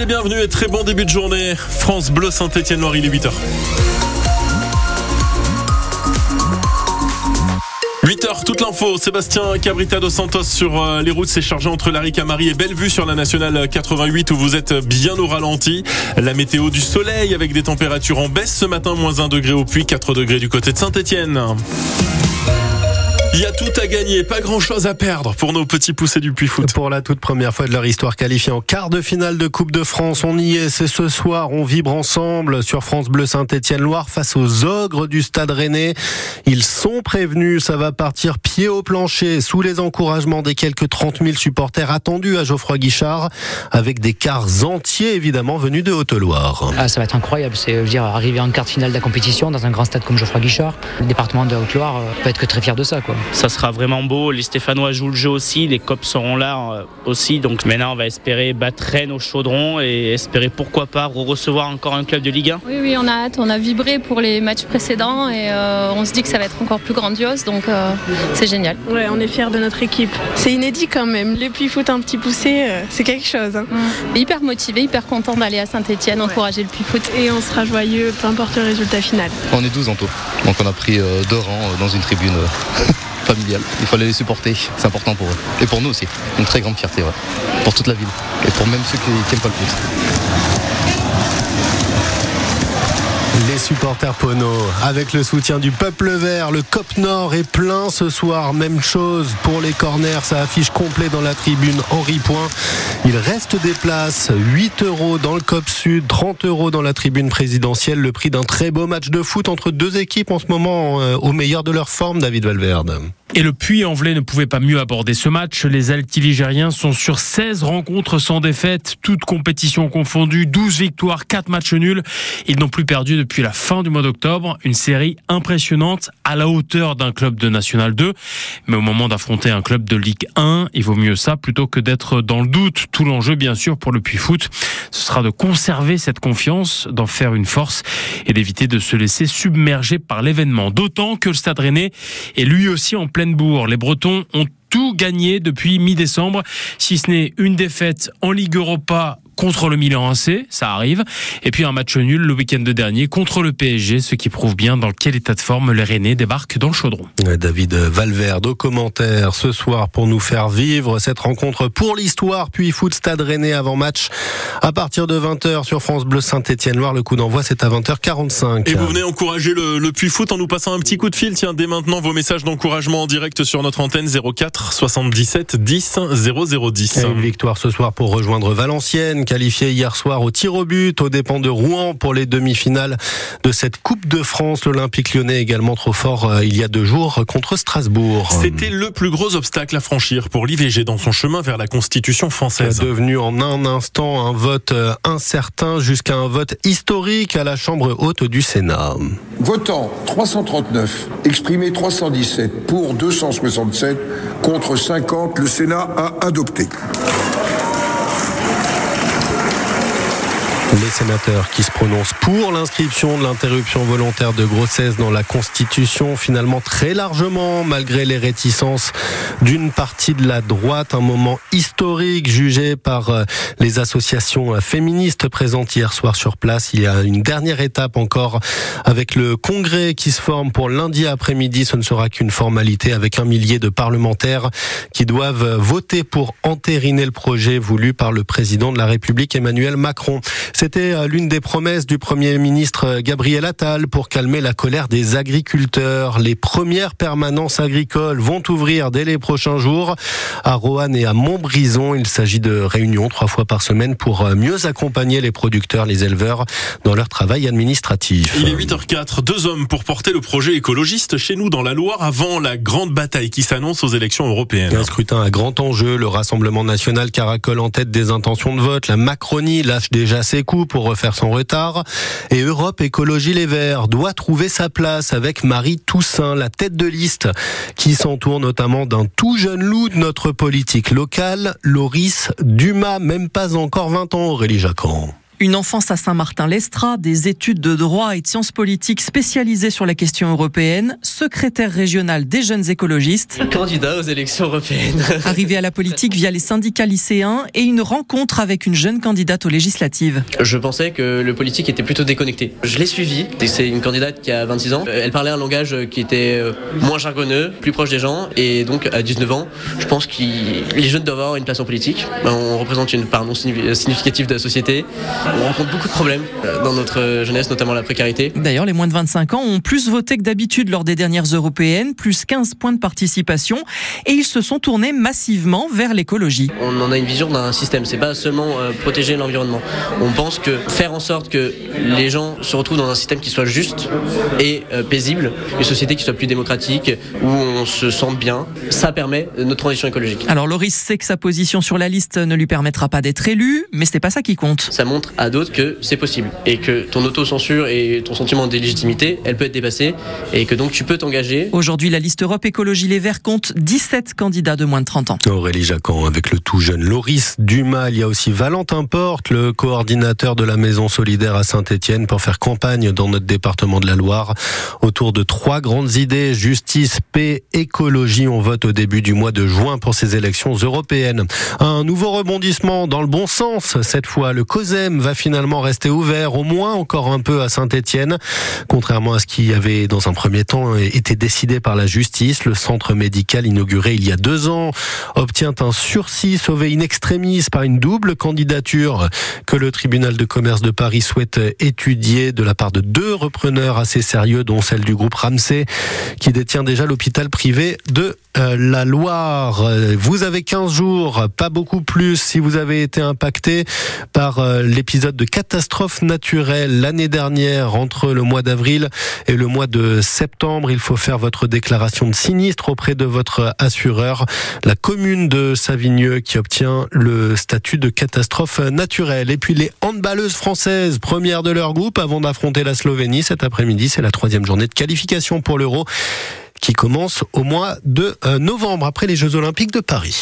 Et bienvenue et très bon début de journée. France Bleu Saint-Étienne-Loire, il est 8h. 8h, toute l'info. Sébastien Cabrita dos Santos sur euh, les routes s'est chargé entre Laricamari et Bellevue sur la nationale 88 où vous êtes bien au ralenti. La météo du soleil avec des températures en baisse ce matin, moins 1 degré au puits, 4 degrés du côté de Saint-Étienne. Il y a tout à gagner, pas grand chose à perdre pour nos petits poussés du Puy Foot. Pour la toute première fois de leur histoire qualifiée en quart de finale de Coupe de France, on y est, c'est ce soir, on vibre ensemble sur France Bleu Saint-Étienne-Loire face aux ogres du Stade Rennais. Ils sont prévenus, ça va partir pied au plancher sous les encouragements des quelques 30 000 supporters attendus à Geoffroy Guichard, avec des cars entiers évidemment venus de Haute-Loire. Ah, ça va être incroyable, c'est dire arriver en quart de finale de la compétition dans un grand stade comme Geoffroy Guichard. Le département de Haute-Loire euh, peut être que très fier de ça, quoi ça sera vraiment beau. Les Stéphanois jouent le jeu aussi, les cops seront là euh, aussi. Donc maintenant, on va espérer battre Rennes au chaudron et espérer pourquoi pas recevoir encore un club de Ligue 1. Oui, oui, on a hâte. On a vibré pour les matchs précédents et euh, on se dit que ça va être encore plus grandiose. Donc euh, c'est génial. Ouais, on est fiers de notre équipe. C'est inédit quand même. Les Puy Foot un petit poussé, c'est quelque chose. Hein. Hyper motivé, hyper content d'aller à Saint-Etienne, encourager le Puy Foot. Et on sera joyeux, peu importe le résultat final. On est 12 en tout. Donc on a pris deux rangs dans une tribune. Il fallait les supporter, c'est important pour eux. Et pour nous aussi, une très grande fierté, pour toute la ville. Et pour même ceux qui n'aiment pas le foot. Les supporters Pono, avec le soutien du peuple vert, le COP Nord est plein ce soir. Même chose pour les corners, ça affiche complet dans la tribune Henri Point. Il reste des places, 8 euros dans le COP Sud, 30 euros dans la tribune présidentielle, le prix d'un très beau match de foot entre deux équipes en ce moment euh, au meilleur de leur forme, David Valverde. Et le Puy-en-Velay ne pouvait pas mieux aborder ce match. Les Altiligériens sont sur 16 rencontres sans défaite, toutes compétitions confondues, 12 victoires, 4 matchs nuls. Ils n'ont plus perdu depuis la fin du mois d'octobre. Une série impressionnante à la hauteur d'un club de National 2. Mais au moment d'affronter un club de Ligue 1, il vaut mieux ça plutôt que d'être dans le doute. Tout l'enjeu, bien sûr, pour le Puy-Foot, ce sera de conserver cette confiance, d'en faire une force et d'éviter de se laisser submerger par l'événement. D'autant que le Stade Rennais est lui aussi en les Bretons ont tout gagné depuis mi-décembre, si ce n'est une défaite en Ligue Europa contre le Milan AC, ça arrive, et puis un match nul le week-end dernier contre le PSG, ce qui prouve bien dans quel état de forme les Rennais débarquent dans le chaudron. David Valverde au commentaire ce soir pour nous faire vivre cette rencontre pour l'histoire, puis foot Stade Rennais avant match à partir de 20h sur France Bleu Saint-Étienne-Loire. Le coup d'envoi c'est à 20h45. Et vous venez encourager le, le Puy Foot en nous passant un petit coup de fil. Tiens, dès maintenant vos messages d'encouragement en direct sur notre antenne 04 77 10 0010. une victoire ce soir pour rejoindre Valenciennes qualifié hier soir au tir au but aux dépens de Rouen pour les demi-finales de cette Coupe de France. L'Olympique lyonnais également trop fort euh, il y a deux jours contre Strasbourg. C'était le plus gros obstacle à franchir pour l'IVG dans son chemin vers la Constitution française. Devenu en un instant un vote euh, incertain jusqu'à un vote historique à la Chambre haute du Sénat. Votant 339, exprimé 317, pour 267, contre 50, le Sénat a adopté. Les sénateurs qui se prononcent pour l'inscription de l'interruption volontaire de grossesse dans la Constitution, finalement très largement, malgré les réticences d'une partie de la droite, un moment historique jugé par euh, les associations féministes présentes hier soir sur place. Il y a une dernière étape encore avec le congrès qui se forme pour lundi après-midi. Ce ne sera qu'une formalité avec un millier de parlementaires qui doivent voter pour entériner le projet voulu par le président de la République Emmanuel Macron. C'était euh, l'une des promesses du Premier ministre euh, Gabriel Attal pour calmer la colère des agriculteurs. Les premières permanences agricoles vont ouvrir dès les prochains jours à Roanne et à Montbrison. Il s'agit de réunions trois fois par semaine pour euh, mieux accompagner les producteurs, les éleveurs dans leur travail administratif. Il est 8h04, deux hommes pour porter le projet écologiste chez nous dans la Loire avant la grande bataille qui s'annonce aux élections européennes. Un scrutin à grand enjeu, le Rassemblement national caracole en tête des intentions de vote. La Macronie lâche déjà ses pour refaire son retard. Et Europe Écologie Les Verts doit trouver sa place avec Marie Toussaint, la tête de liste, qui s'entoure notamment d'un tout jeune loup de notre politique locale, Loris Dumas, même pas encore 20 ans, Aurélie Jacquan. Une enfance à Saint-Martin-l'Estrat, des études de droit et de sciences politiques spécialisées sur la question européenne, secrétaire régional des jeunes écologistes. Candidat aux élections européennes. Arrivé à la politique via les syndicats lycéens et une rencontre avec une jeune candidate aux législatives. Je pensais que le politique était plutôt déconnecté. Je l'ai suivi. C'est une candidate qui a 26 ans. Elle parlait un langage qui était euh, moins jargonneux, plus proche des gens. Et donc, à 19 ans, je pense que les jeunes doivent avoir une place en politique. On représente une part non significative de la société. On rencontre beaucoup de problèmes euh, dans notre jeunesse, notamment la précarité. D'ailleurs, les moins de 25 ans ont plus voté que d'habitude lors des dernières européennes, plus 15 points de participation, et ils se sont tournés massivement vers l'écologie. On en a une vision d'un système, c'est pas seulement euh, protéger l'environnement. On pense que faire en sorte que les gens se retrouvent dans un système qui soit juste et euh, paisible, une société qui soit plus démocratique, où on se sente bien, ça permet notre transition écologique. Alors Loris sait que sa position sur la liste ne lui permettra pas d'être élu, mais c'est pas ça qui compte. Ça montre à d'autres que c'est possible et que ton autocensure et ton sentiment d'illégitimité, elle peut être dépassée et que donc tu peux t'engager. Aujourd'hui, la liste Europe Écologie Les Verts compte 17 candidats de moins de 30 ans. Aurélie Jacquan avec le tout jeune Loris Dumas. Il y a aussi Valentin Porte, le coordinateur de la Maison Solidaire à Saint-Etienne pour faire campagne dans notre département de la Loire autour de trois grandes idées. Justice, paix, écologie. On vote au début du mois de juin pour ces élections européennes. Un nouveau rebondissement dans le bon sens. Cette fois, le COSEM va finalement rester ouvert, au moins encore un peu à Saint-Étienne, contrairement à ce qui avait dans un premier temps été décidé par la justice. Le centre médical inauguré il y a deux ans obtient un sursis sauvé in extremis par une double candidature que le tribunal de commerce de Paris souhaite étudier de la part de deux repreneurs assez sérieux, dont celle du groupe Ramsey, qui détient déjà l'hôpital privé de euh, la Loire. Vous avez 15 jours, pas beaucoup plus, si vous avez été impacté par euh, l'épisode de catastrophe naturelle l'année dernière entre le mois d'avril et le mois de septembre. Il faut faire votre déclaration de sinistre auprès de votre assureur, la commune de Savigneux qui obtient le statut de catastrophe naturelle. Et puis les handballeuses françaises, premières de leur groupe avant d'affronter la Slovénie cet après-midi, c'est la troisième journée de qualification pour l'Euro qui commence au mois de euh, novembre après les Jeux Olympiques de Paris.